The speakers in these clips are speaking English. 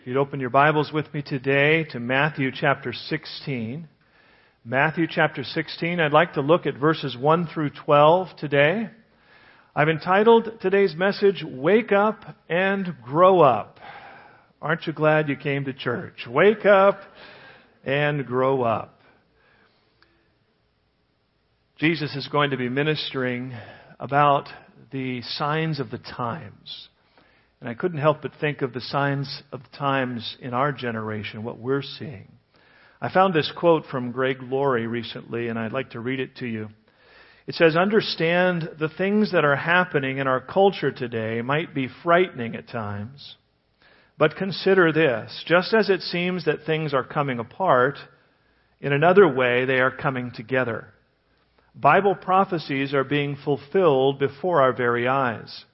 If you'd open your Bibles with me today to Matthew chapter 16. Matthew chapter 16, I'd like to look at verses 1 through 12 today. I've entitled today's message, Wake Up and Grow Up. Aren't you glad you came to church? Wake up and grow up. Jesus is going to be ministering about the signs of the times. And I couldn't help but think of the signs of the times in our generation, what we're seeing. I found this quote from Greg Laurie recently, and I'd like to read it to you. It says, Understand the things that are happening in our culture today might be frightening at times, but consider this. Just as it seems that things are coming apart, in another way they are coming together. Bible prophecies are being fulfilled before our very eyes.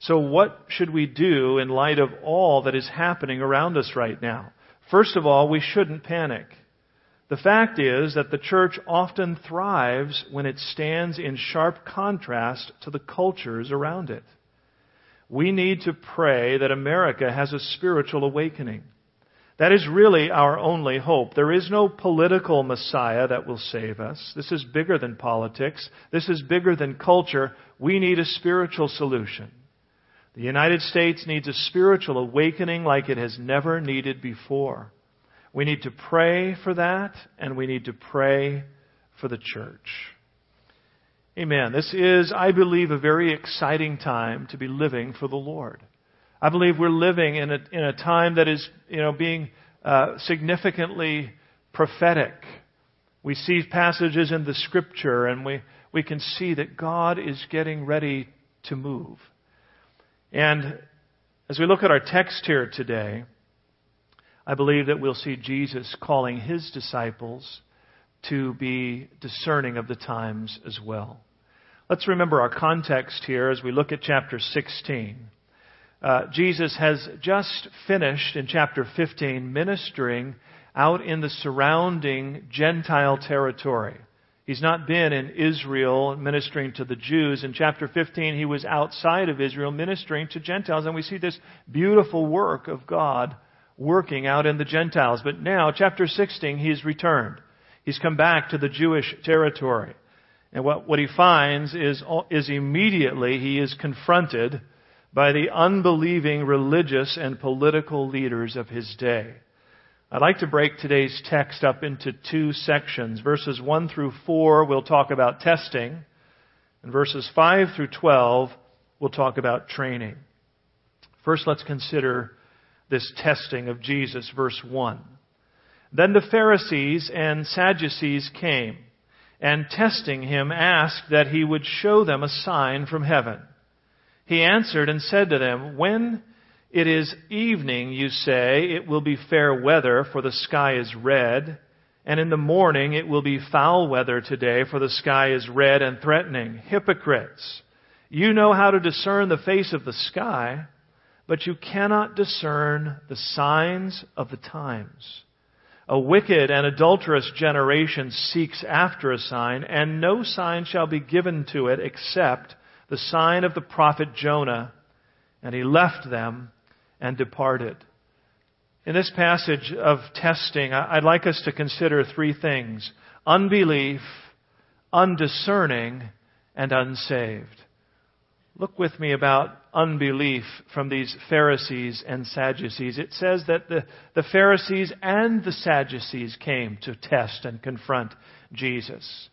So what should we do in light of all that is happening around us right now? First of all, we shouldn't panic. The fact is that the church often thrives when it stands in sharp contrast to the cultures around it. We need to pray that America has a spiritual awakening. That is really our only hope. There is no political Messiah that will save us. This is bigger than politics. This is bigger than culture. We need a spiritual solution. The United States needs a spiritual awakening like it has never needed before. We need to pray for that, and we need to pray for the church. Amen. This is, I believe, a very exciting time to be living for the Lord. I believe we're living in a, in a time that is, you know, being uh, significantly prophetic. We see passages in the scripture and we, we can see that God is getting ready to move. And as we look at our text here today, I believe that we'll see Jesus calling his disciples to be discerning of the times as well. Let's remember our context here as we look at chapter 16. Uh, Jesus has just finished in chapter 15 ministering out in the surrounding Gentile territory. He's not been in Israel ministering to the Jews. In chapter 15, he was outside of Israel ministering to Gentiles, and we see this beautiful work of God working out in the Gentiles. But now, chapter 16, he's returned. He's come back to the Jewish territory. And what, what he finds is, is immediately he is confronted by the unbelieving religious and political leaders of his day. I'd like to break today's text up into two sections. Verses 1 through 4, we'll talk about testing. And verses 5 through 12, we'll talk about training. First, let's consider this testing of Jesus, verse 1. Then the Pharisees and Sadducees came, and testing him asked that he would show them a sign from heaven. He answered and said to them, When it is evening, you say, it will be fair weather, for the sky is red. And in the morning it will be foul weather today, for the sky is red and threatening. Hypocrites! You know how to discern the face of the sky, but you cannot discern the signs of the times. A wicked and adulterous generation seeks after a sign, and no sign shall be given to it except the sign of the prophet Jonah. And he left them and departed. In this passage of testing, I'd like us to consider three things unbelief, undiscerning, and unsaved. Look with me about unbelief from these Pharisees and Sadducees. It says that the, the Pharisees and the Sadducees came to test and confront Jesus.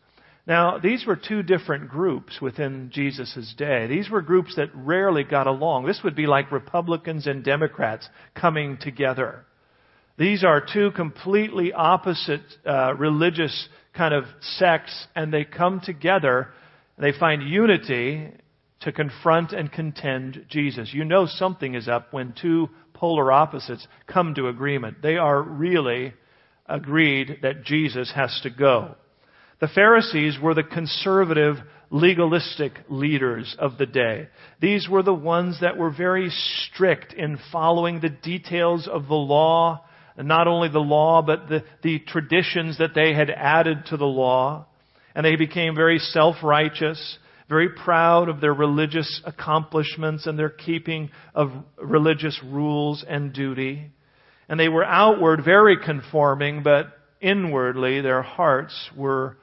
Now, these were two different groups within Jesus' day. These were groups that rarely got along. This would be like Republicans and Democrats coming together. These are two completely opposite uh, religious kind of sects, and they come together. They find unity to confront and contend Jesus. You know something is up when two polar opposites come to agreement. They are really agreed that Jesus has to go. The Pharisees were the conservative, legalistic leaders of the day. These were the ones that were very strict in following the details of the law, and not only the law, but the, the traditions that they had added to the law. And they became very self-righteous, very proud of their religious accomplishments and their keeping of religious rules and duty. And they were outward very conforming, but inwardly their hearts were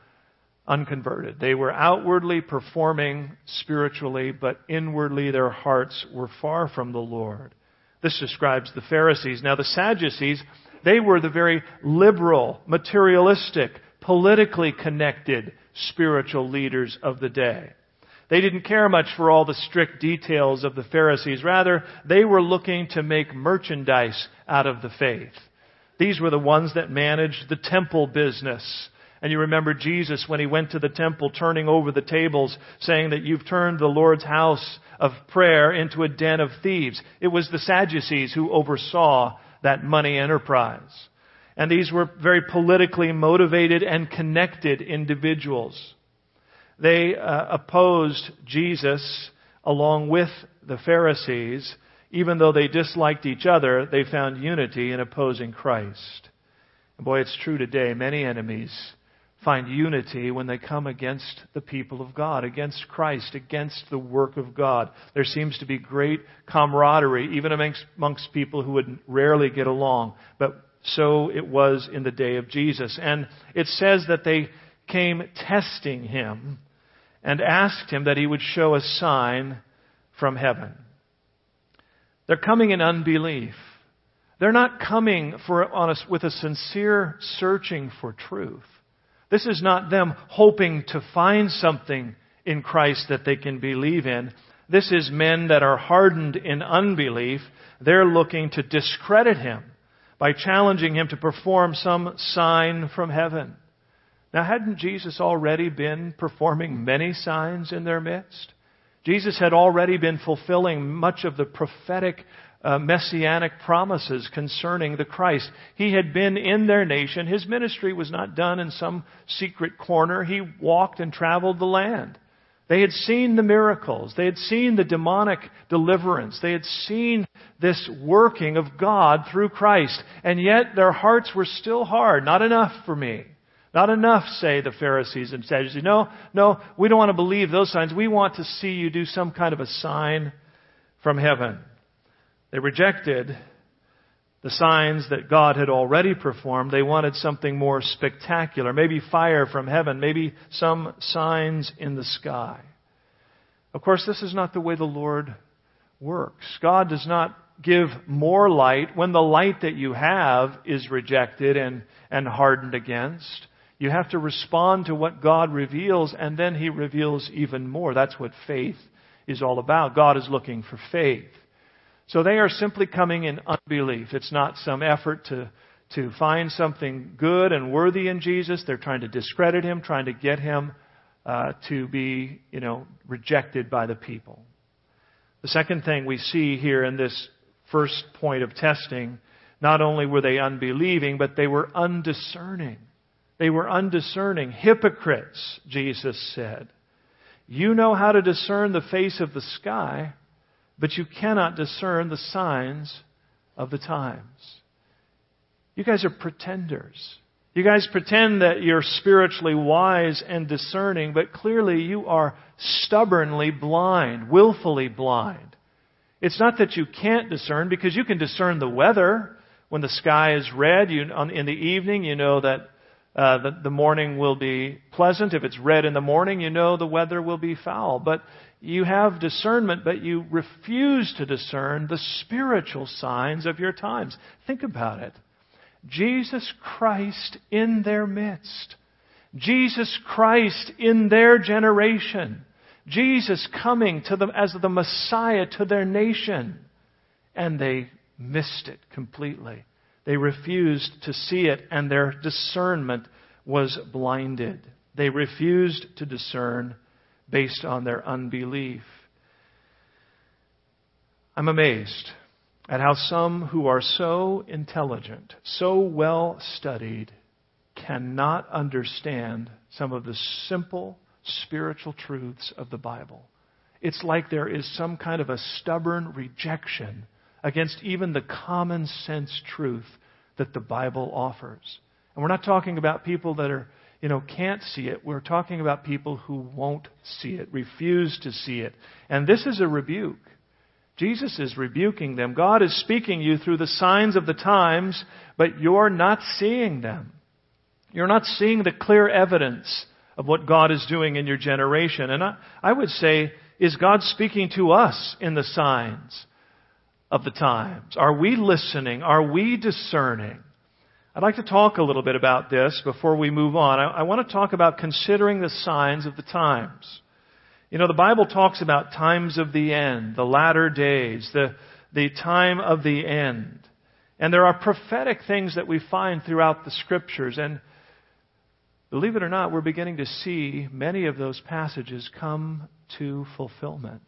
unconverted. They were outwardly performing spiritually, but inwardly their hearts were far from the Lord. This describes the Pharisees. Now the Sadducees, they were the very liberal, materialistic, politically connected spiritual leaders of the day. They didn't care much for all the strict details of the Pharisees. Rather, they were looking to make merchandise out of the faith. These were the ones that managed the temple business. And you remember Jesus when he went to the temple turning over the tables saying that you've turned the Lord's house of prayer into a den of thieves. It was the Sadducees who oversaw that money enterprise. And these were very politically motivated and connected individuals. They uh, opposed Jesus along with the Pharisees. Even though they disliked each other, they found unity in opposing Christ. And boy, it's true today. Many enemies find unity when they come against the people of God, against Christ, against the work of God. There seems to be great camaraderie, even amongst, amongst people who would rarely get along. But so it was in the day of Jesus. And it says that they came testing him and asked him that he would show a sign from heaven. They're coming in unbelief. They're not coming for, on with a sincere searching for truth. This is not them hoping to find something in Christ that they can believe in. This is men that are hardened in unbelief. They're looking to discredit him by challenging him to perform some sign from heaven. Now, hadn't Jesus already been performing many signs in their midst? Jesus had already been fulfilling much of the prophetic uh, messianic promises concerning the Christ. He had been in their nation. His ministry was not done in some secret corner. He walked and traveled the land. They had seen the miracles. They had seen the demonic deliverance. They had seen this working of God through Christ. And yet their hearts were still hard. Not enough for me. Not enough, say the Pharisees and Sadducees. No, no, we don't want to believe those signs. We want to see you do some kind of a sign from heaven. They rejected the signs that God had already performed. They wanted something more spectacular. Maybe fire from heaven. Maybe some signs in the sky. Of course, this is not the way the Lord works. God does not give more light when the light that you have is rejected and, and hardened against. You have to respond to what God reveals, and then He reveals even more. That's what faith is all about. God is looking for faith. So they are simply coming in unbelief. It's not some effort to, to find something good and worthy in Jesus. They're trying to discredit Him, trying to get Him uh, to be, you know, rejected by the people. The second thing we see here in this first point of testing, not only were they unbelieving, but they were undiscerning. They were undiscerning. Hypocrites, Jesus said. You know how to discern the face of the sky, but you cannot discern the signs of the times. You guys are pretenders. You guys pretend that you're spiritually wise and discerning, but clearly you are stubbornly blind, willfully blind. It's not that you can't discern, because you can discern the weather. When the sky is red, you, in the evening, you know that uh, the, the morning will be pleasant. If it's red in the morning, you know the weather will be foul. But you have discernment, but you refuse to discern the spiritual signs of your times. Think about it. Jesus Christ in their midst. Jesus Christ in their generation. Jesus coming to them as the Messiah to their nation. And they missed it completely. They refused to see it, and their discernment was blinded. They refused to discern based on their unbelief. I'm amazed at how some who are so intelligent, so well studied, cannot understand some of the simple spiritual truths of the Bible. It's like there is some kind of a stubborn rejection against even the common sense truth that the Bible offers. And we're not talking about people that are, you know, can't see it. We're talking about people who won't see it, refuse to see it. And this is a rebuke. Jesus is rebuking them. God is speaking you through the signs of the times, but you're not seeing them. You're not seeing the clear evidence of what God is doing in your generation. And I, I would say, is God speaking to us in the signs of the times? Are we listening? Are we discerning? I'd like to talk a little bit about this before we move on. I, I want to talk about considering the signs of the times. You know, the Bible talks about times of the end, the latter days, the, the time of the end. And there are prophetic things that we find throughout the scriptures. And believe it or not, we're beginning to see many of those passages come to fulfillment.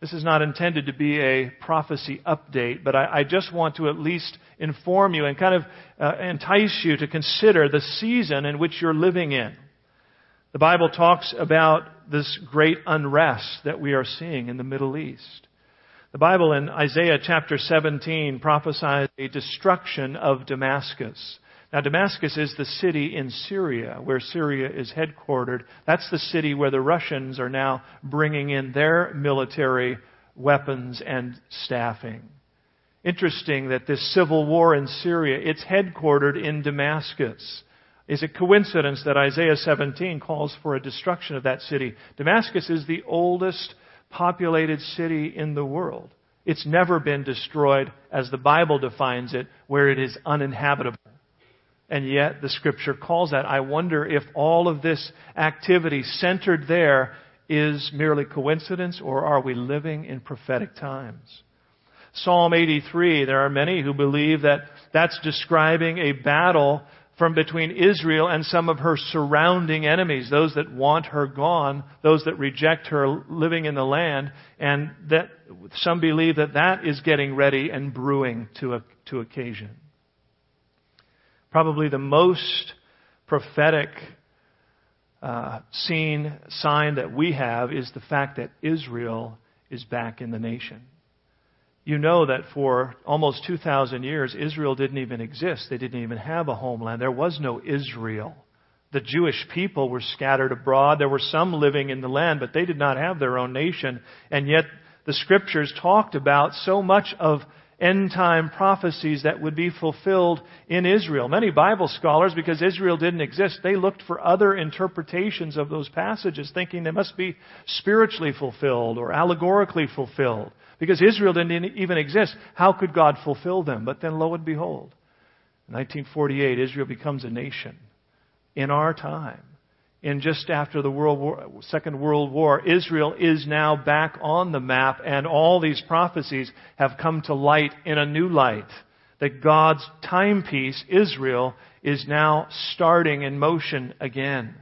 This is not intended to be a prophecy update, but I, I just want to at least inform you and kind of uh, entice you to consider the season in which you're living in. The Bible talks about this great unrest that we are seeing in the Middle East. The Bible in Isaiah chapter 17 prophesies a destruction of Damascus. Now, Damascus is the city in Syria, where Syria is headquartered. That's the city where the Russians are now bringing in their military weapons and staffing. Interesting that this civil war in Syria, it's headquartered in Damascus. Is it coincidence that Isaiah 17 calls for a destruction of that city? Damascus is the oldest populated city in the world. It's never been destroyed as the Bible defines it, where it is uninhabitable. And yet the scripture calls that. I wonder if all of this activity centered there is merely coincidence or are we living in prophetic times? Psalm 83, there are many who believe that that's describing a battle from between Israel and some of her surrounding enemies, those that want her gone, those that reject her living in the land, and that some believe that that is getting ready and brewing to, to occasion. Probably the most prophetic uh, sign that we have is the fact that Israel is back in the nation. You know that for almost 2,000 years, Israel didn't even exist. They didn't even have a homeland. There was no Israel. The Jewish people were scattered abroad. There were some living in the land, but they did not have their own nation. And yet, the scriptures talked about so much of end time prophecies that would be fulfilled in Israel. Many Bible scholars, because Israel didn't exist, they looked for other interpretations of those passages, thinking they must be spiritually fulfilled or allegorically fulfilled. Because Israel didn't even exist, how could God fulfill them? But then lo and behold, in 1948, Israel becomes a nation in our time in just after the World War, Second World War, Israel is now back on the map, and all these prophecies have come to light in a new light. That God's timepiece, Israel, is now starting in motion again.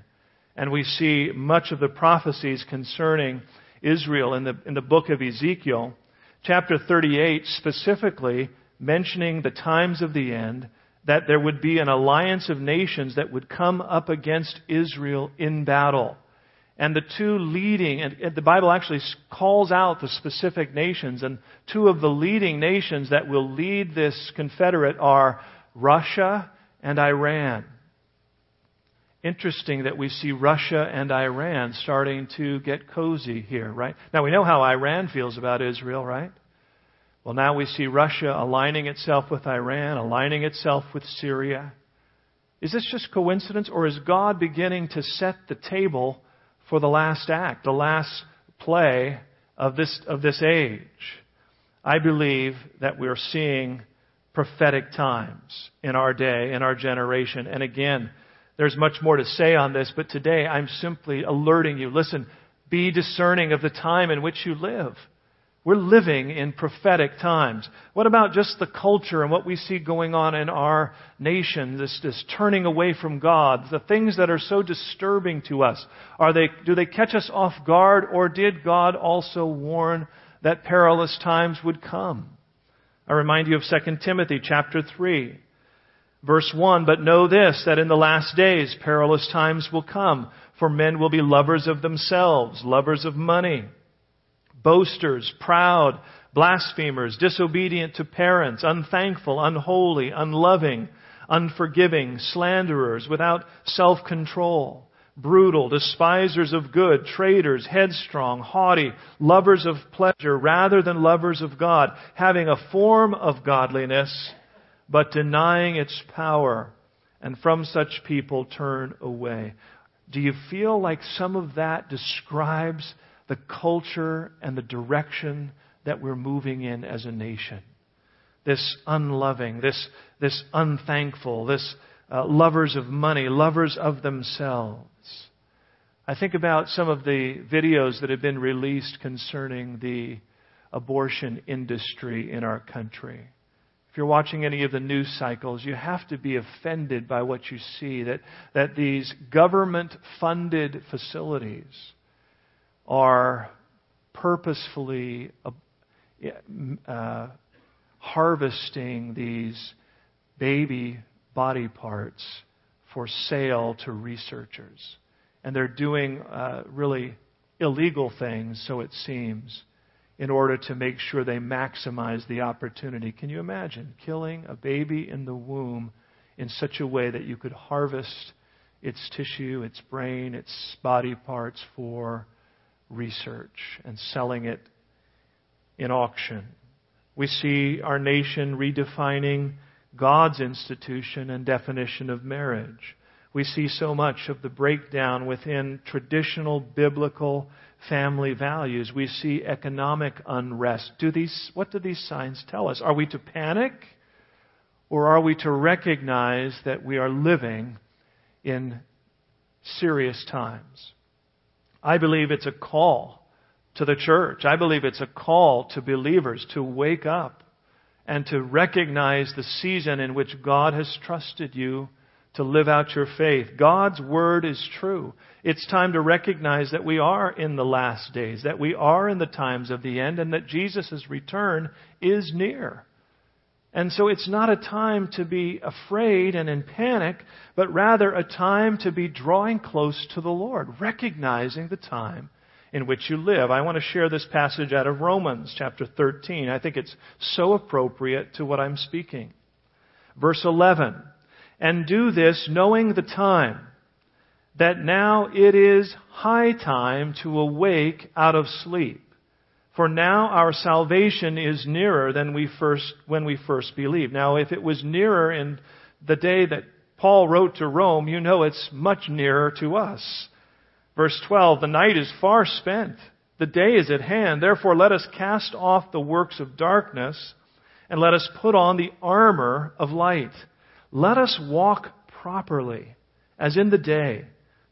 And we see much of the prophecies concerning Israel in the, in the book of Ezekiel, chapter 38 specifically mentioning the times of the end that there would be an alliance of nations that would come up against Israel in battle. And the two leading, and the Bible actually calls out the specific nations, and two of the leading nations that will lead this confederate are Russia and Iran. Interesting that we see Russia and Iran starting to get cozy here, right? Now we know how Iran feels about Israel, right? Well, now we see Russia aligning itself with Iran, aligning itself with Syria. Is this just coincidence, or is God beginning to set the table for the last act, the last play of this, of this age? I believe that we're seeing prophetic times in our day, in our generation. And again, there's much more to say on this, but today I'm simply alerting you. Listen, be discerning of the time in which you live. We're living in prophetic times. What about just the culture and what we see going on in our nation, this, this turning away from God, the things that are so disturbing to us? Are they, do they catch us off guard or did God also warn that perilous times would come? I remind you of 2 Timothy chapter 3. Verse 1, but know this, that in the last days perilous times will come, for men will be lovers of themselves, lovers of money boasters, proud, blasphemers, disobedient to parents, unthankful, unholy, unloving, unforgiving, slanderers, without self-control, brutal, despisers of good, traitors, headstrong, haughty, lovers of pleasure rather than lovers of God, having a form of godliness, but denying its power, and from such people turn away. Do you feel like some of that describes the culture and the direction that we're moving in as a nation? This unloving, this, this unthankful, this uh, lovers of money, lovers of themselves. I think about some of the videos that have been released concerning the abortion industry in our country. If you're watching any of the news cycles, you have to be offended by what you see that, that these government funded facilities are purposefully uh, harvesting these baby body parts for sale to researchers. And they're doing uh, really illegal things, so it seems, in order to make sure they maximize the opportunity. Can you imagine killing a baby in the womb in such a way that you could harvest its tissue, its brain, its body parts for research and selling it in auction? We see our nation redefining God's institution and definition of marriage. We see so much of the breakdown within traditional biblical family values. We see economic unrest. Do these, what do these signs tell us? Are we to panic or are we to recognize that we are living in serious times? I believe it's a call to the church. I believe it's a call to believers to wake up and to recognize the season in which God has trusted you to live out your faith. God's word is true. It's time to recognize that we are in the last days, that we are in the times of the end, and that Jesus' return is near. And so it's not a time to be afraid and in panic, but rather a time to be drawing close to the Lord, recognizing the time in which you live. I want to share this passage out of Romans chapter 13. I think it's so appropriate to what I'm speaking. Verse 11. And do this knowing the time, that now it is high time to awake out of sleep. For now our salvation is nearer than we first, when we first believed. Now if it was nearer in the day that Paul wrote to Rome, you know it's much nearer to us. Verse 12, the night is far spent. The day is at hand. Therefore let us cast off the works of darkness and let us put on the armor of light. Let us walk properly as in the day,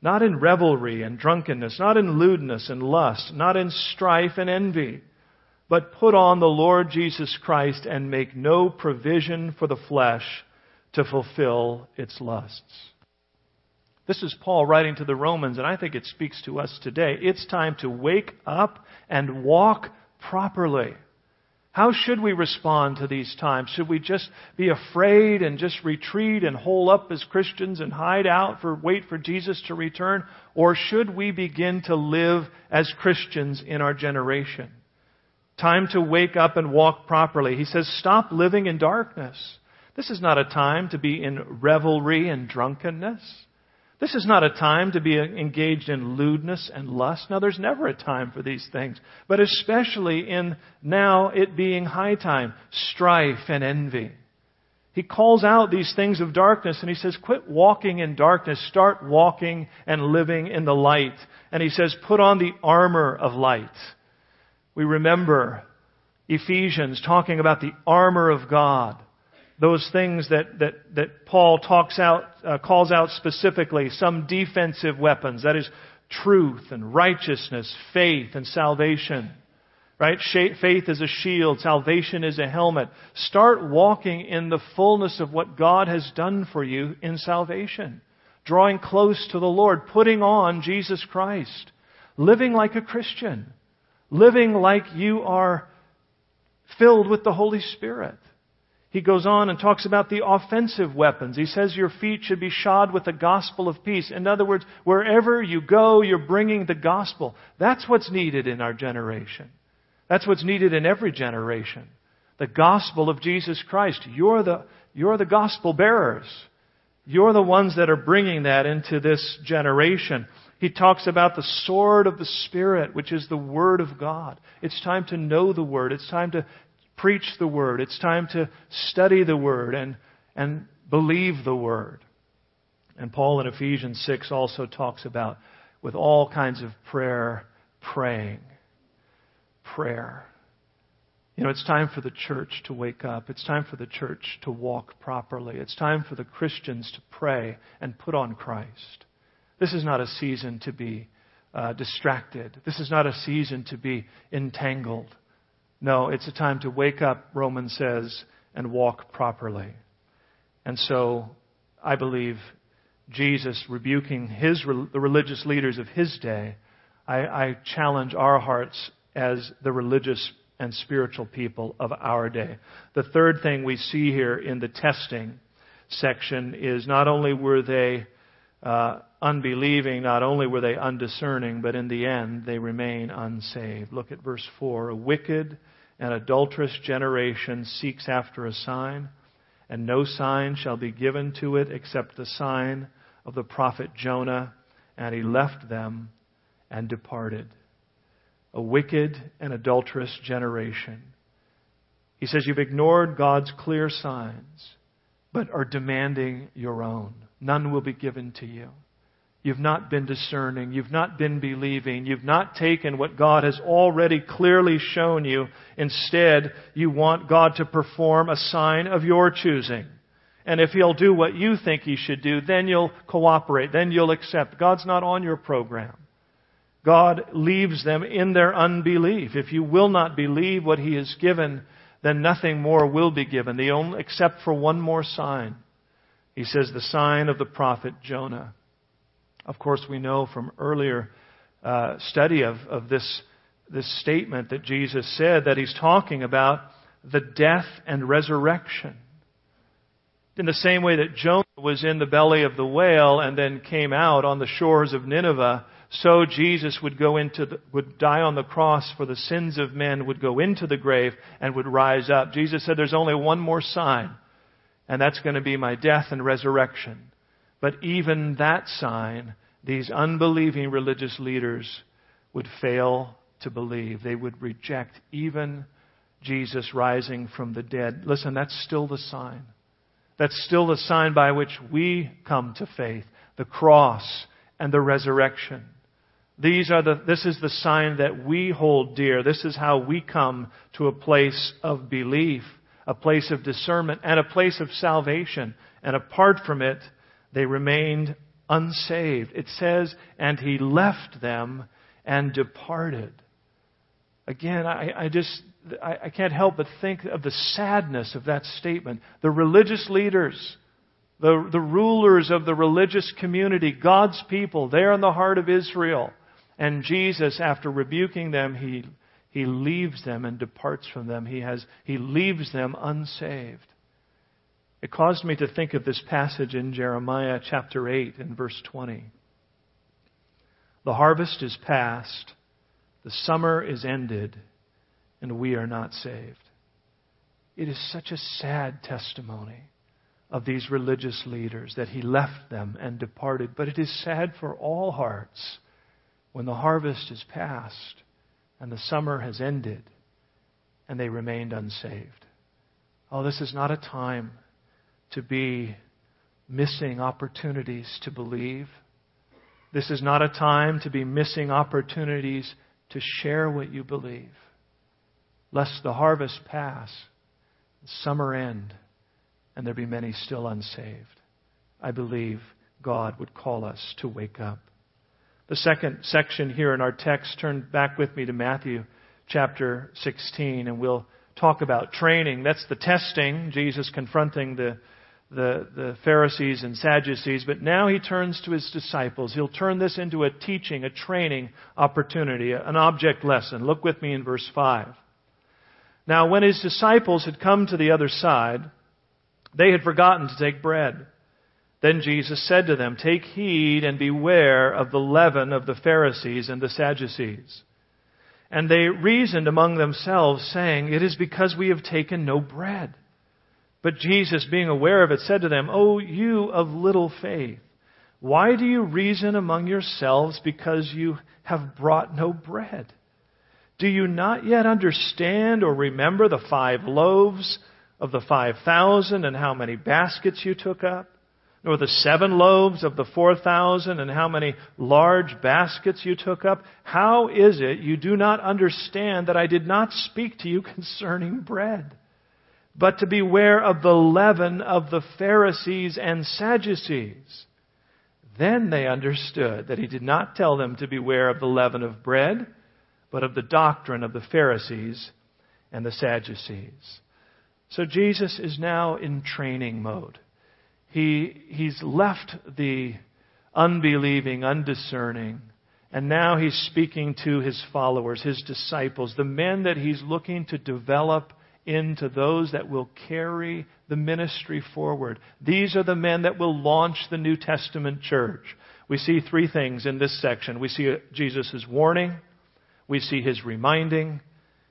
not in revelry and drunkenness, not in lewdness and lust, not in strife and envy, but put on the Lord Jesus Christ and make no provision for the flesh to fulfill its lusts. This is Paul writing to the Romans, and I think it speaks to us today. It's time to wake up and walk properly. How should we respond to these times? Should we just be afraid and just retreat and hole up as Christians and hide out for wait for Jesus to return? Or should we begin to live as Christians in our generation? Time to wake up and walk properly. He says, stop living in darkness. This is not a time to be in revelry and drunkenness. This is not a time to be engaged in lewdness and lust. Now, there's never a time for these things, but especially in now it being high time, strife and envy. He calls out these things of darkness and he says, quit walking in darkness, start walking and living in the light. And he says, put on the armor of light. We remember Ephesians talking about the armor of God those things that, that, that Paul talks out, uh, calls out specifically, some defensive weapons, that is truth and righteousness, faith and salvation. Right? Faith is a shield. Salvation is a helmet. Start walking in the fullness of what God has done for you in salvation. Drawing close to the Lord, putting on Jesus Christ. Living like a Christian. Living like you are filled with the Holy Spirit. He goes on and talks about the offensive weapons. He says your feet should be shod with the gospel of peace. In other words, wherever you go, you're bringing the gospel. That's what's needed in our generation. That's what's needed in every generation. The gospel of Jesus Christ. You're the, you're the gospel bearers. You're the ones that are bringing that into this generation. He talks about the sword of the Spirit, which is the Word of God. It's time to know the Word. It's time to preach the Word. It's time to study the Word and, and believe the Word. And Paul in Ephesians 6 also talks about, with all kinds of prayer, praying. Prayer. You know, it's time for the church to wake up. It's time for the church to walk properly. It's time for the Christians to pray and put on Christ. This is not a season to be uh, distracted. This is not a season to be entangled. No, it's a time to wake up, Romans says, and walk properly. And so, I believe Jesus rebuking his, the religious leaders of his day, I, I challenge our hearts as the religious and spiritual people of our day. The third thing we see here in the testing section is not only were they uh, unbelieving, not only were they undiscerning, but in the end they remain unsaved. Look at verse 4. A wicked and adulterous generation seeks after a sign, and no sign shall be given to it except the sign of the prophet Jonah. And he left them and departed. A wicked and adulterous generation. He says, You've ignored God's clear signs, but are demanding your own none will be given to you. You've not been discerning. You've not been believing. You've not taken what God has already clearly shown you. Instead, you want God to perform a sign of your choosing. And if He'll do what you think He should do, then you'll cooperate. Then you'll accept. God's not on your program. God leaves them in their unbelief. If you will not believe what He has given, then nothing more will be given, only, except for one more sign. He says the sign of the prophet Jonah. Of course, we know from earlier uh, study of, of this, this statement that Jesus said that he's talking about the death and resurrection. In the same way that Jonah was in the belly of the whale and then came out on the shores of Nineveh, so Jesus would go into the, would die on the cross for the sins of men, would go into the grave and would rise up. Jesus said there's only one more sign and that's going to be my death and resurrection. But even that sign, these unbelieving religious leaders would fail to believe. They would reject even Jesus rising from the dead. Listen, that's still the sign. That's still the sign by which we come to faith the cross and the resurrection. These are the, this is the sign that we hold dear. This is how we come to a place of belief a place of discernment and a place of salvation. And apart from it, they remained unsaved. It says, and he left them and departed. Again, I, I just, I, I can't help but think of the sadness of that statement. The religious leaders, the, the rulers of the religious community, God's people, they're in the heart of Israel. And Jesus, after rebuking them, he he leaves them and departs from them. He, has, he leaves them unsaved. It caused me to think of this passage in Jeremiah chapter 8 and verse 20. The harvest is past, the summer is ended, and we are not saved. It is such a sad testimony of these religious leaders that he left them and departed. But it is sad for all hearts when the harvest is past and the summer has ended, and they remained unsaved. Oh, this is not a time to be missing opportunities to believe. This is not a time to be missing opportunities to share what you believe. Lest the harvest pass, summer end, and there be many still unsaved. I believe God would call us to wake up. The second section here in our text, turn back with me to Matthew chapter 16, and we'll talk about training. That's the testing, Jesus confronting the, the, the Pharisees and Sadducees. But now he turns to his disciples. He'll turn this into a teaching, a training opportunity, an object lesson. Look with me in verse 5. Now, when his disciples had come to the other side, they had forgotten to take bread. Then Jesus said to them, Take heed and beware of the leaven of the Pharisees and the Sadducees. And they reasoned among themselves, saying, It is because we have taken no bread. But Jesus, being aware of it, said to them, O you of little faith, why do you reason among yourselves because you have brought no bread? Do you not yet understand or remember the five loaves of the five thousand and how many baskets you took up? Nor the seven loaves of the four thousand and how many large baskets you took up? How is it you do not understand that I did not speak to you concerning bread? But to beware of the leaven of the Pharisees and Sadducees. Then they understood that he did not tell them to beware of the leaven of bread, but of the doctrine of the Pharisees and the Sadducees. So Jesus is now in training mode. He, he's left the unbelieving, undiscerning, and now he's speaking to his followers, his disciples, the men that he's looking to develop into those that will carry the ministry forward. These are the men that will launch the New Testament church. We see three things in this section. We see Jesus' warning, we see his reminding,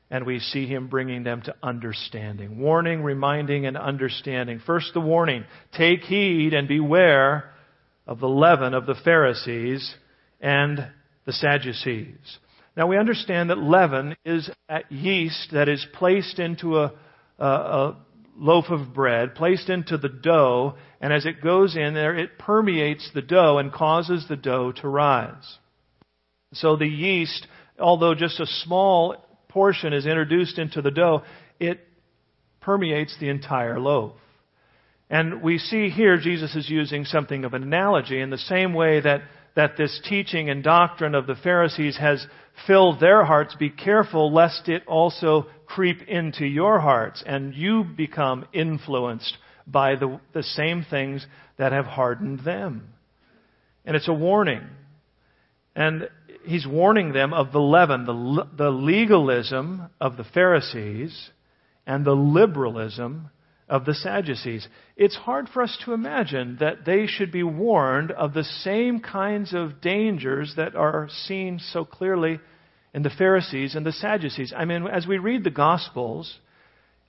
and we see him bringing them to understanding. Warning, reminding, and understanding. First, the warning take heed and beware of the leaven of the Pharisees and the Sadducees. Now, we understand that leaven is that yeast that is placed into a, a, a loaf of bread, placed into the dough, and as it goes in there, it permeates the dough and causes the dough to rise. So the yeast, although just a small portion is introduced into the dough, it permeates the entire loaf. And we see here Jesus is using something of an analogy in the same way that, that this teaching and doctrine of the Pharisees has filled their hearts. Be careful lest it also creep into your hearts and you become influenced by the, the same things that have hardened them. And it's a warning. And he's warning them of the leaven, the, the legalism of the Pharisees and the liberalism of the Sadducees. It's hard for us to imagine that they should be warned of the same kinds of dangers that are seen so clearly in the Pharisees and the Sadducees. I mean, as we read the Gospels,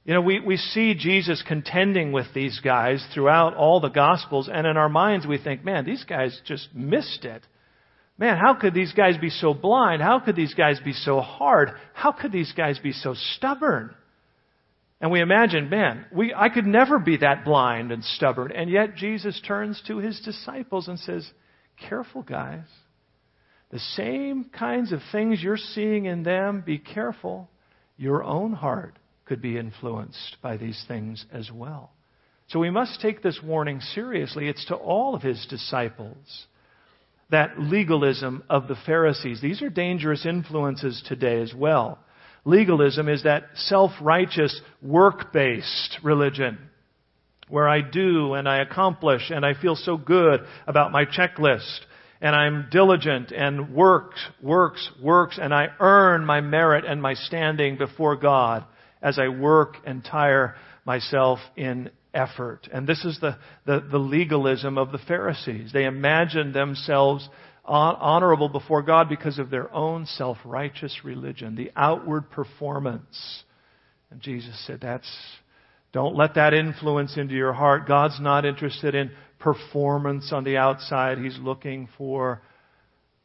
you know, we, we see Jesus contending with these guys throughout all the Gospels, and in our minds we think, man, these guys just missed it. Man, how could these guys be so blind? How could these guys be so hard? How could these guys be so stubborn? And we imagine, man, we, I could never be that blind and stubborn. And yet Jesus turns to his disciples and says, Careful, guys. The same kinds of things you're seeing in them, be careful. Your own heart could be influenced by these things as well. So we must take this warning seriously. It's to all of his disciples that legalism of the Pharisees. These are dangerous influences today as well. Legalism is that self-righteous, work-based religion where I do and I accomplish and I feel so good about my checklist and I'm diligent and works, works, works and I earn my merit and my standing before God as I work and tire myself in effort. And this is the, the, the legalism of the Pharisees. They imagine themselves honorable before God because of their own self righteous religion, the outward performance. And Jesus said, That's, don't let that influence into your heart. God's not interested in performance on the outside, He's looking for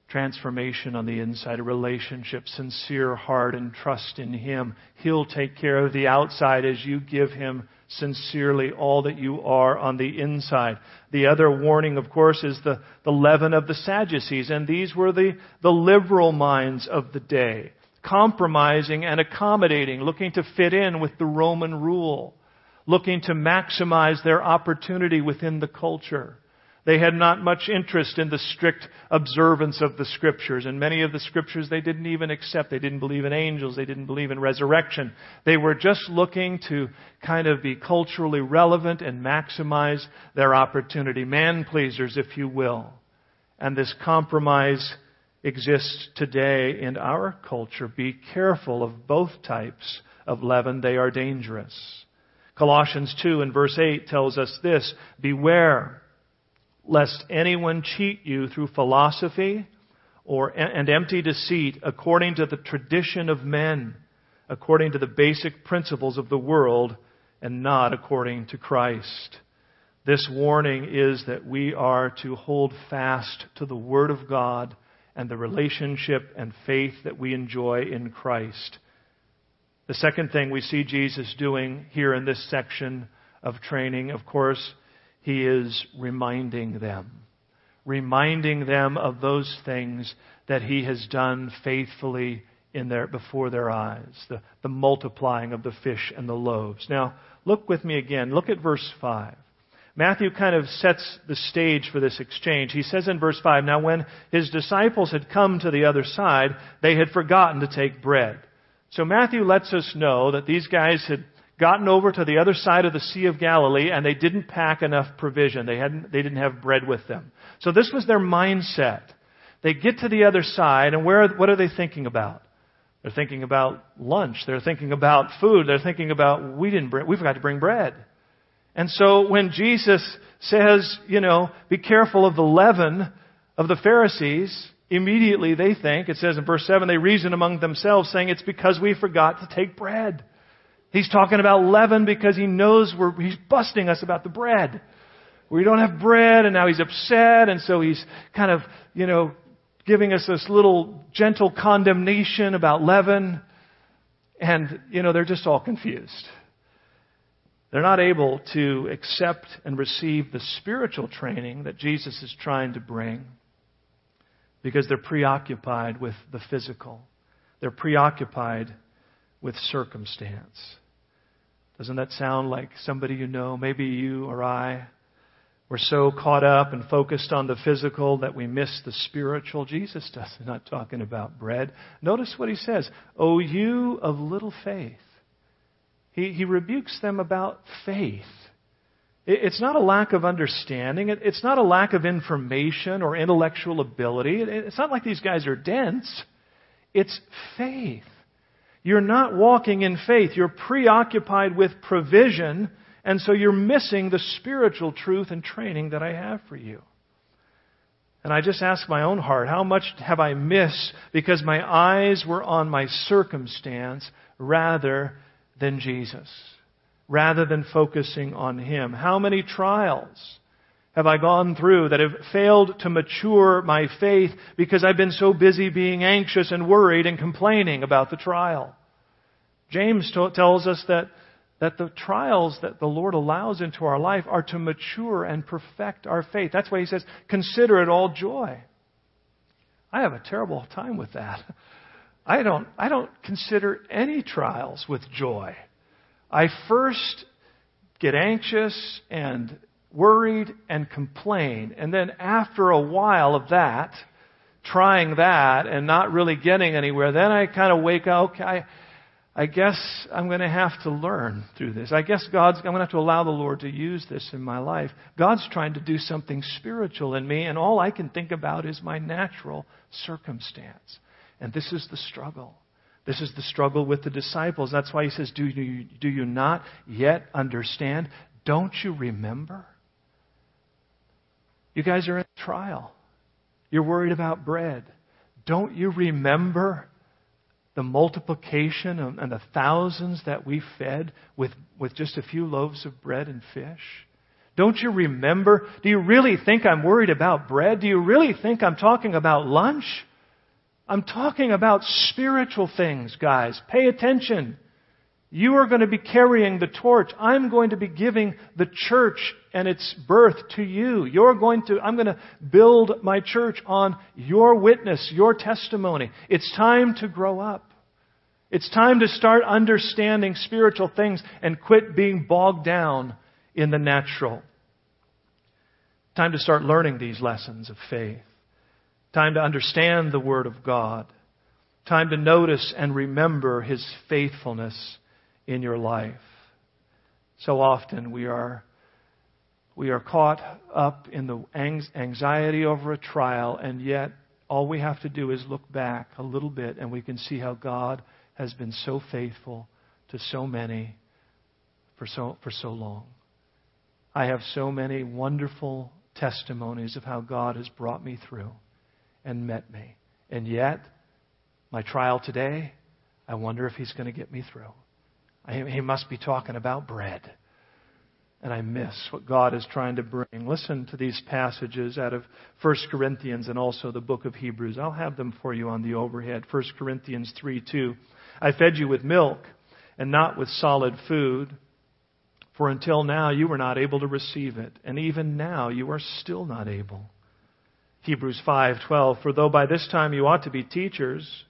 transformation on the inside, a relationship, sincere heart, and trust in Him. He'll take care of the outside as you give Him sincerely all that you are on the inside. The other warning, of course, is the, the leaven of the Sadducees, and these were the, the liberal minds of the day, compromising and accommodating, looking to fit in with the Roman rule, looking to maximize their opportunity within the culture. They had not much interest in the strict observance of the scriptures, and many of the scriptures they didn't even accept. They didn't believe in angels. They didn't believe in resurrection. They were just looking to kind of be culturally relevant and maximize their opportunity. Man pleasers, if you will. And this compromise exists today in our culture. Be careful of both types of leaven. They are dangerous. Colossians 2 and verse 8 tells us this, Beware lest anyone cheat you through philosophy or, and empty deceit according to the tradition of men, according to the basic principles of the world and not according to Christ. This warning is that we are to hold fast to the Word of God and the relationship and faith that we enjoy in Christ. The second thing we see Jesus doing here in this section of training, of course, he is reminding them. Reminding them of those things that he has done faithfully in their, before their eyes. The, the multiplying of the fish and the loaves. Now, look with me again. Look at verse 5. Matthew kind of sets the stage for this exchange. He says in verse 5, Now when his disciples had come to the other side, they had forgotten to take bread. So Matthew lets us know that these guys had gotten over to the other side of the Sea of Galilee and they didn't pack enough provision. They, hadn't, they didn't have bread with them. So this was their mindset. They get to the other side and where, what are they thinking about? They're thinking about lunch. They're thinking about food. They're thinking about, we didn't bring, we forgot to bring bread. And so when Jesus says, you know, be careful of the leaven of the Pharisees, immediately they think, it says in verse 7, they reason among themselves saying it's because we forgot to take bread. He's talking about leaven because he knows we're, he's busting us about the bread. We don't have bread and now he's upset and so he's kind of, you know, giving us this little gentle condemnation about leaven. And, you know, they're just all confused. They're not able to accept and receive the spiritual training that Jesus is trying to bring because they're preoccupied with the physical. They're preoccupied with circumstance. Doesn't that sound like somebody you know? Maybe you or I. We're so caught up and focused on the physical that we miss the spiritual. Jesus does not talking about bread. Notice what he says. O you of little faith. He, he rebukes them about faith. It, it's not a lack of understanding. It, it's not a lack of information or intellectual ability. It, it's not like these guys are dense. It's faith. You're not walking in faith. You're preoccupied with provision, and so you're missing the spiritual truth and training that I have for you. And I just ask my own heart, how much have I missed because my eyes were on my circumstance rather than Jesus, rather than focusing on Him? How many trials have I gone through that have failed to mature my faith because I've been so busy being anxious and worried and complaining about the trial? James t- tells us that, that the trials that the Lord allows into our life are to mature and perfect our faith. That's why he says, consider it all joy. I have a terrible time with that. I don't, I don't consider any trials with joy. I first get anxious and worried and complain. And then after a while of that, trying that and not really getting anywhere, then I kind of wake up, okay, I, I guess I'm going to have to learn through this. I guess God's, I'm going to have to allow the Lord to use this in my life. God's trying to do something spiritual in me, and all I can think about is my natural circumstance. And this is the struggle. This is the struggle with the disciples. That's why he says, Do you, do you not yet understand? Don't you remember? You guys are in trial. You're worried about bread. Don't you remember the multiplication and the thousands that we fed with, with just a few loaves of bread and fish? Don't you remember? Do you really think I'm worried about bread? Do you really think I'm talking about lunch? I'm talking about spiritual things, guys. Pay attention. You are going to be carrying the torch. I'm going to be giving the church and its birth to you. You're going to, I'm going to build my church on your witness, your testimony. It's time to grow up. It's time to start understanding spiritual things and quit being bogged down in the natural. Time to start learning these lessons of faith. Time to understand the Word of God. Time to notice and remember His faithfulness in your life. So often we are, we are caught up in the anxiety over a trial, and yet all we have to do is look back a little bit and we can see how God has been so faithful to so many for so, for so long. I have so many wonderful testimonies of how God has brought me through and met me. And yet, my trial today, I wonder if He's going to get me through. He must be talking about bread. And I miss what God is trying to bring. Listen to these passages out of 1 Corinthians and also the book of Hebrews. I'll have them for you on the overhead. 1 Corinthians 3 2. I fed you with milk and not with solid food. For until now you were not able to receive it, and even now you are still not able. Hebrews 5:12 For though by this time you ought to be teachers,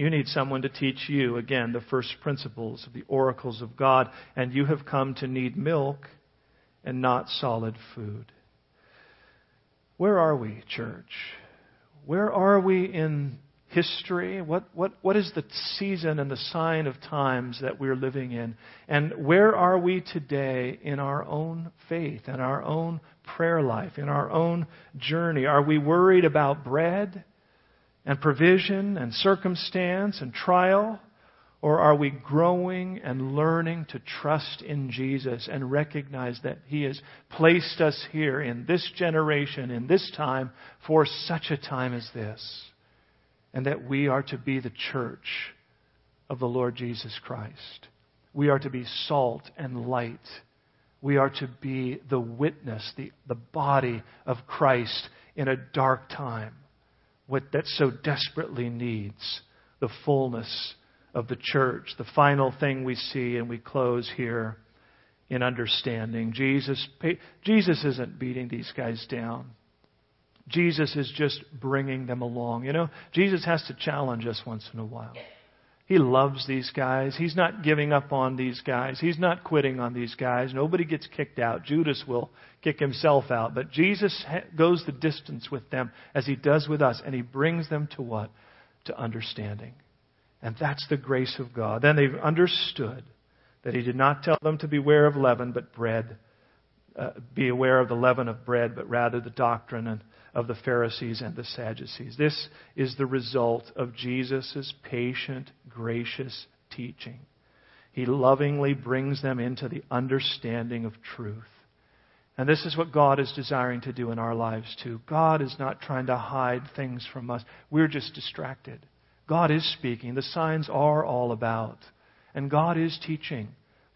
you need someone to teach you again the first principles of the oracles of God, and you have come to need milk and not solid food. Where are we, church? Where are we in history? What, what, what is the season and the sign of times that we're living in? And where are we today in our own faith, in our own prayer life, in our own journey? Are we worried about bread and provision and circumstance and trial? Or are we growing and learning to trust in Jesus and recognize that He has placed us here in this generation, in this time, for such a time as this? and that we are to be the church of the Lord Jesus Christ. We are to be salt and light. We are to be the witness, the, the body of Christ in a dark time what, that so desperately needs the fullness of the church. The final thing we see, and we close here in understanding Jesus, Jesus isn't beating these guys down. Jesus is just bringing them along. You know, Jesus has to challenge us once in a while. He loves these guys. He's not giving up on these guys. He's not quitting on these guys. Nobody gets kicked out. Judas will kick himself out. But Jesus goes the distance with them as he does with us. And he brings them to what? To understanding. And that's the grace of God. Then they've understood that he did not tell them to beware of leaven, but bread. Uh, be aware of the leaven of bread, but rather the doctrine and of the Pharisees and the Sadducees. This is the result of Jesus' patient, gracious teaching. He lovingly brings them into the understanding of truth. And this is what God is desiring to do in our lives too. God is not trying to hide things from us. We're just distracted. God is speaking. The signs are all about. And God is teaching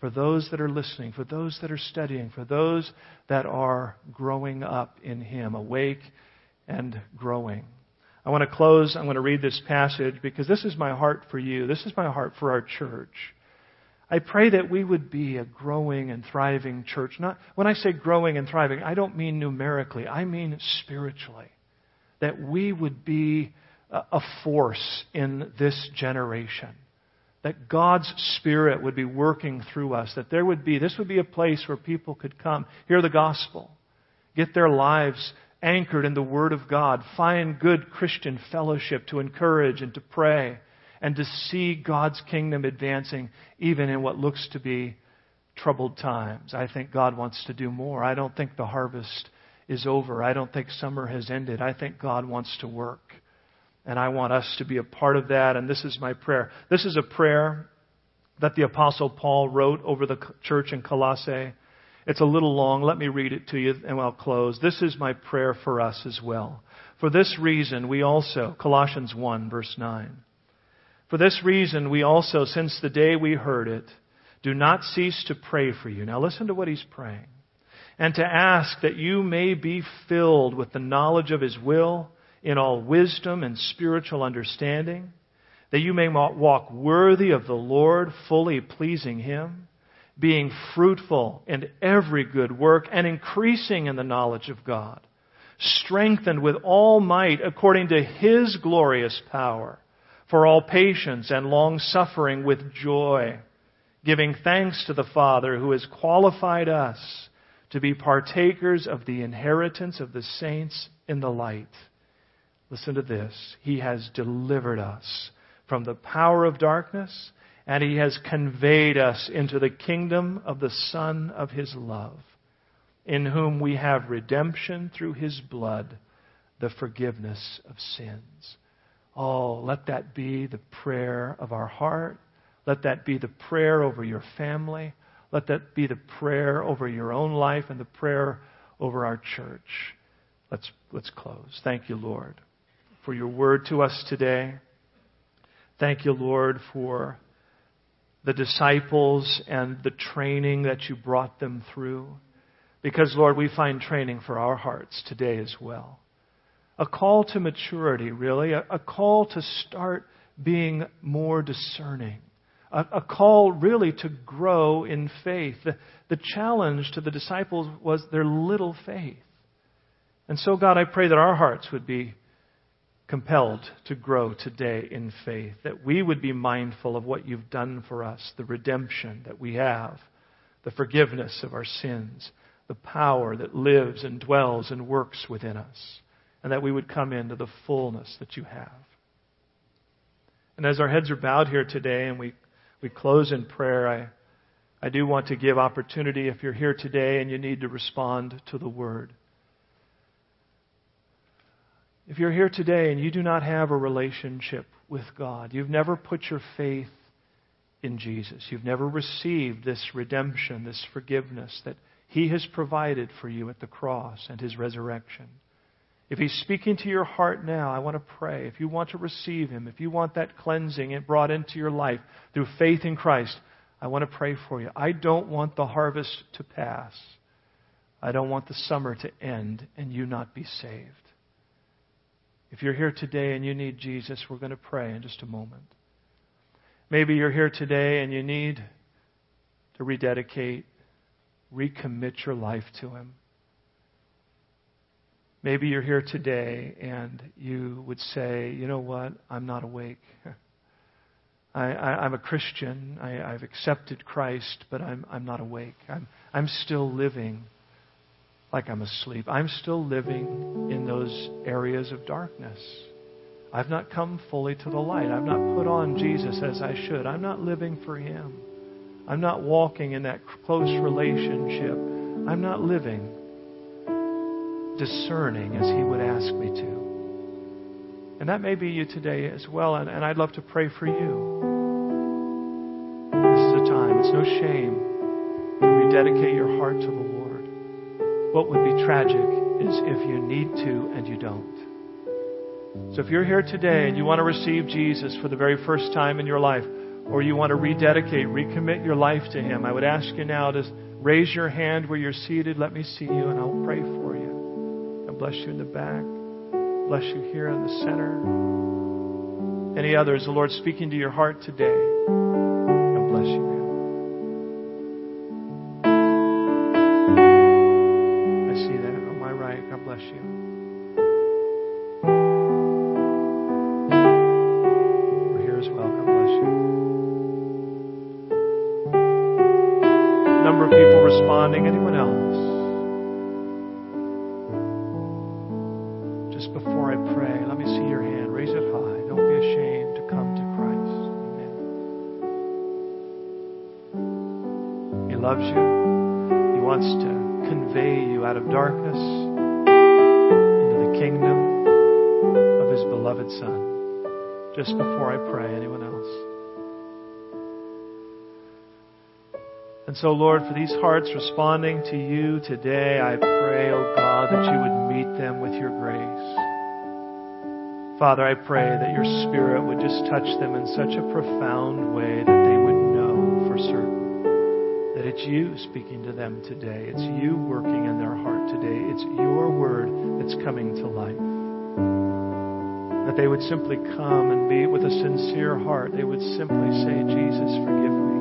for those that are listening, for those that are studying, for those that are growing up in Him, awake and growing. I want to close. I'm going to read this passage because this is my heart for you. This is my heart for our church. I pray that we would be a growing and thriving church. Not, when I say growing and thriving, I don't mean numerically, I mean spiritually. That we would be a force in this generation. That God's Spirit would be working through us. That there would be, this would be a place where people could come, hear the gospel, get their lives anchored in the Word of God. Find good Christian fellowship to encourage and to pray and to see God's kingdom advancing even in what looks to be troubled times. I think God wants to do more. I don't think the harvest is over. I don't think summer has ended. I think God wants to work. And I want us to be a part of that. And this is my prayer. This is a prayer that the Apostle Paul wrote over the church in Colossae. It's a little long. Let me read it to you and I'll close. This is my prayer for us as well. For this reason, we also, Colossians 1, verse 9. For this reason, we also, since the day we heard it, do not cease to pray for you. Now listen to what he's praying. And to ask that you may be filled with the knowledge of his will in all wisdom and spiritual understanding, that you may walk worthy of the Lord, fully pleasing him being fruitful in every good work and increasing in the knowledge of God, strengthened with all might according to His glorious power, for all patience and long suffering with joy, giving thanks to the Father who has qualified us to be partakers of the inheritance of the saints in the light. Listen to this. He has delivered us from the power of darkness and he has conveyed us into the kingdom of the Son of his love, in whom we have redemption through his blood, the forgiveness of sins. Oh, let that be the prayer of our heart. Let that be the prayer over your family. Let that be the prayer over your own life and the prayer over our church. Let's, let's close. Thank you, Lord, for your word to us today. Thank you, Lord, for the disciples and the training that you brought them through. Because, Lord, we find training for our hearts today as well. A call to maturity, really, a, a call to start being more discerning, a, a, call really to grow in faith. The, the challenge to the disciples was their little faith. And so, God, I pray that our hearts would be compelled to grow today in faith, that we would be mindful of what you've done for us, the redemption that we have, the forgiveness of our sins, the power that lives and dwells and works within us, and that we would come into the fullness that you have. And as our heads are bowed here today and we, we close in prayer, I, I do want to give opportunity if you're here today and you need to respond to the word. If you're here today and you do not have a relationship with God, you've never put your faith in Jesus, you've never received this redemption, this forgiveness that He has provided for you at the cross and His resurrection. If He's speaking to your heart now, I want to pray. If you want to receive Him, if you want that cleansing it brought into your life through faith in Christ, I want to pray for you. I don't want the harvest to pass. I don't want the summer to end and you not be saved. If you're here today and you need Jesus, we're going to pray in just a moment. Maybe you're here today and you need to rededicate, recommit your life to Him. Maybe you're here today and you would say, you know what, I'm not awake. I, am a Christian. I, have accepted Christ, but I'm, I'm not awake. I'm, I'm still living like I'm asleep. I'm still living in those areas of darkness. I've not come fully to the light. I've not put on Jesus as I should. I'm not living for Him. I'm not walking in that close relationship. I'm not living discerning as He would ask me to. And that may be you today as well, and, and I'd love to pray for you. This is a time, it's no shame to rededicate your heart to the Lord. What would be tragic is if you need to and you don't. So if you're here today and you want to receive Jesus for the very first time in your life, or you want to rededicate, recommit your life to Him, I would ask you now to raise your hand where you're seated. Let me see you, and I'll pray for you. God bless you in the back. Bless you here in the center. Any others, the Lord speaking to your heart today. And so, Lord, for these hearts responding to you today, I pray, oh God, that you would meet them with your grace. Father, I pray that your Spirit would just touch them in such a profound way that they would know for certain it's you speaking to them today. It's you working in their heart today. It's your word that's coming to life. That they would simply come and be with a sincere heart. They would simply say, Jesus, forgive me.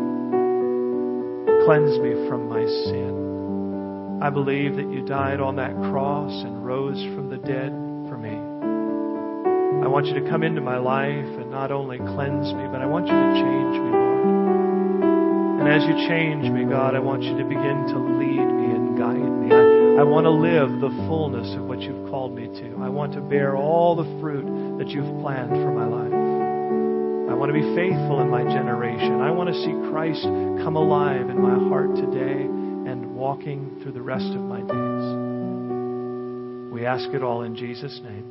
Cleanse me from my sin. I believe that you died on that cross and rose from the dead for me. I want you to come into my life and not only cleanse me, but I want you to change me, Lord. And as you change me, God, I want you to begin to lead me and guide me. I, I want to live the fullness of what you've called me to. I want to bear all the fruit that you've planned for my life. I want to be faithful in my generation. I want to see Christ come alive in my heart today and walking through the rest of my days. We ask it all in Jesus' name.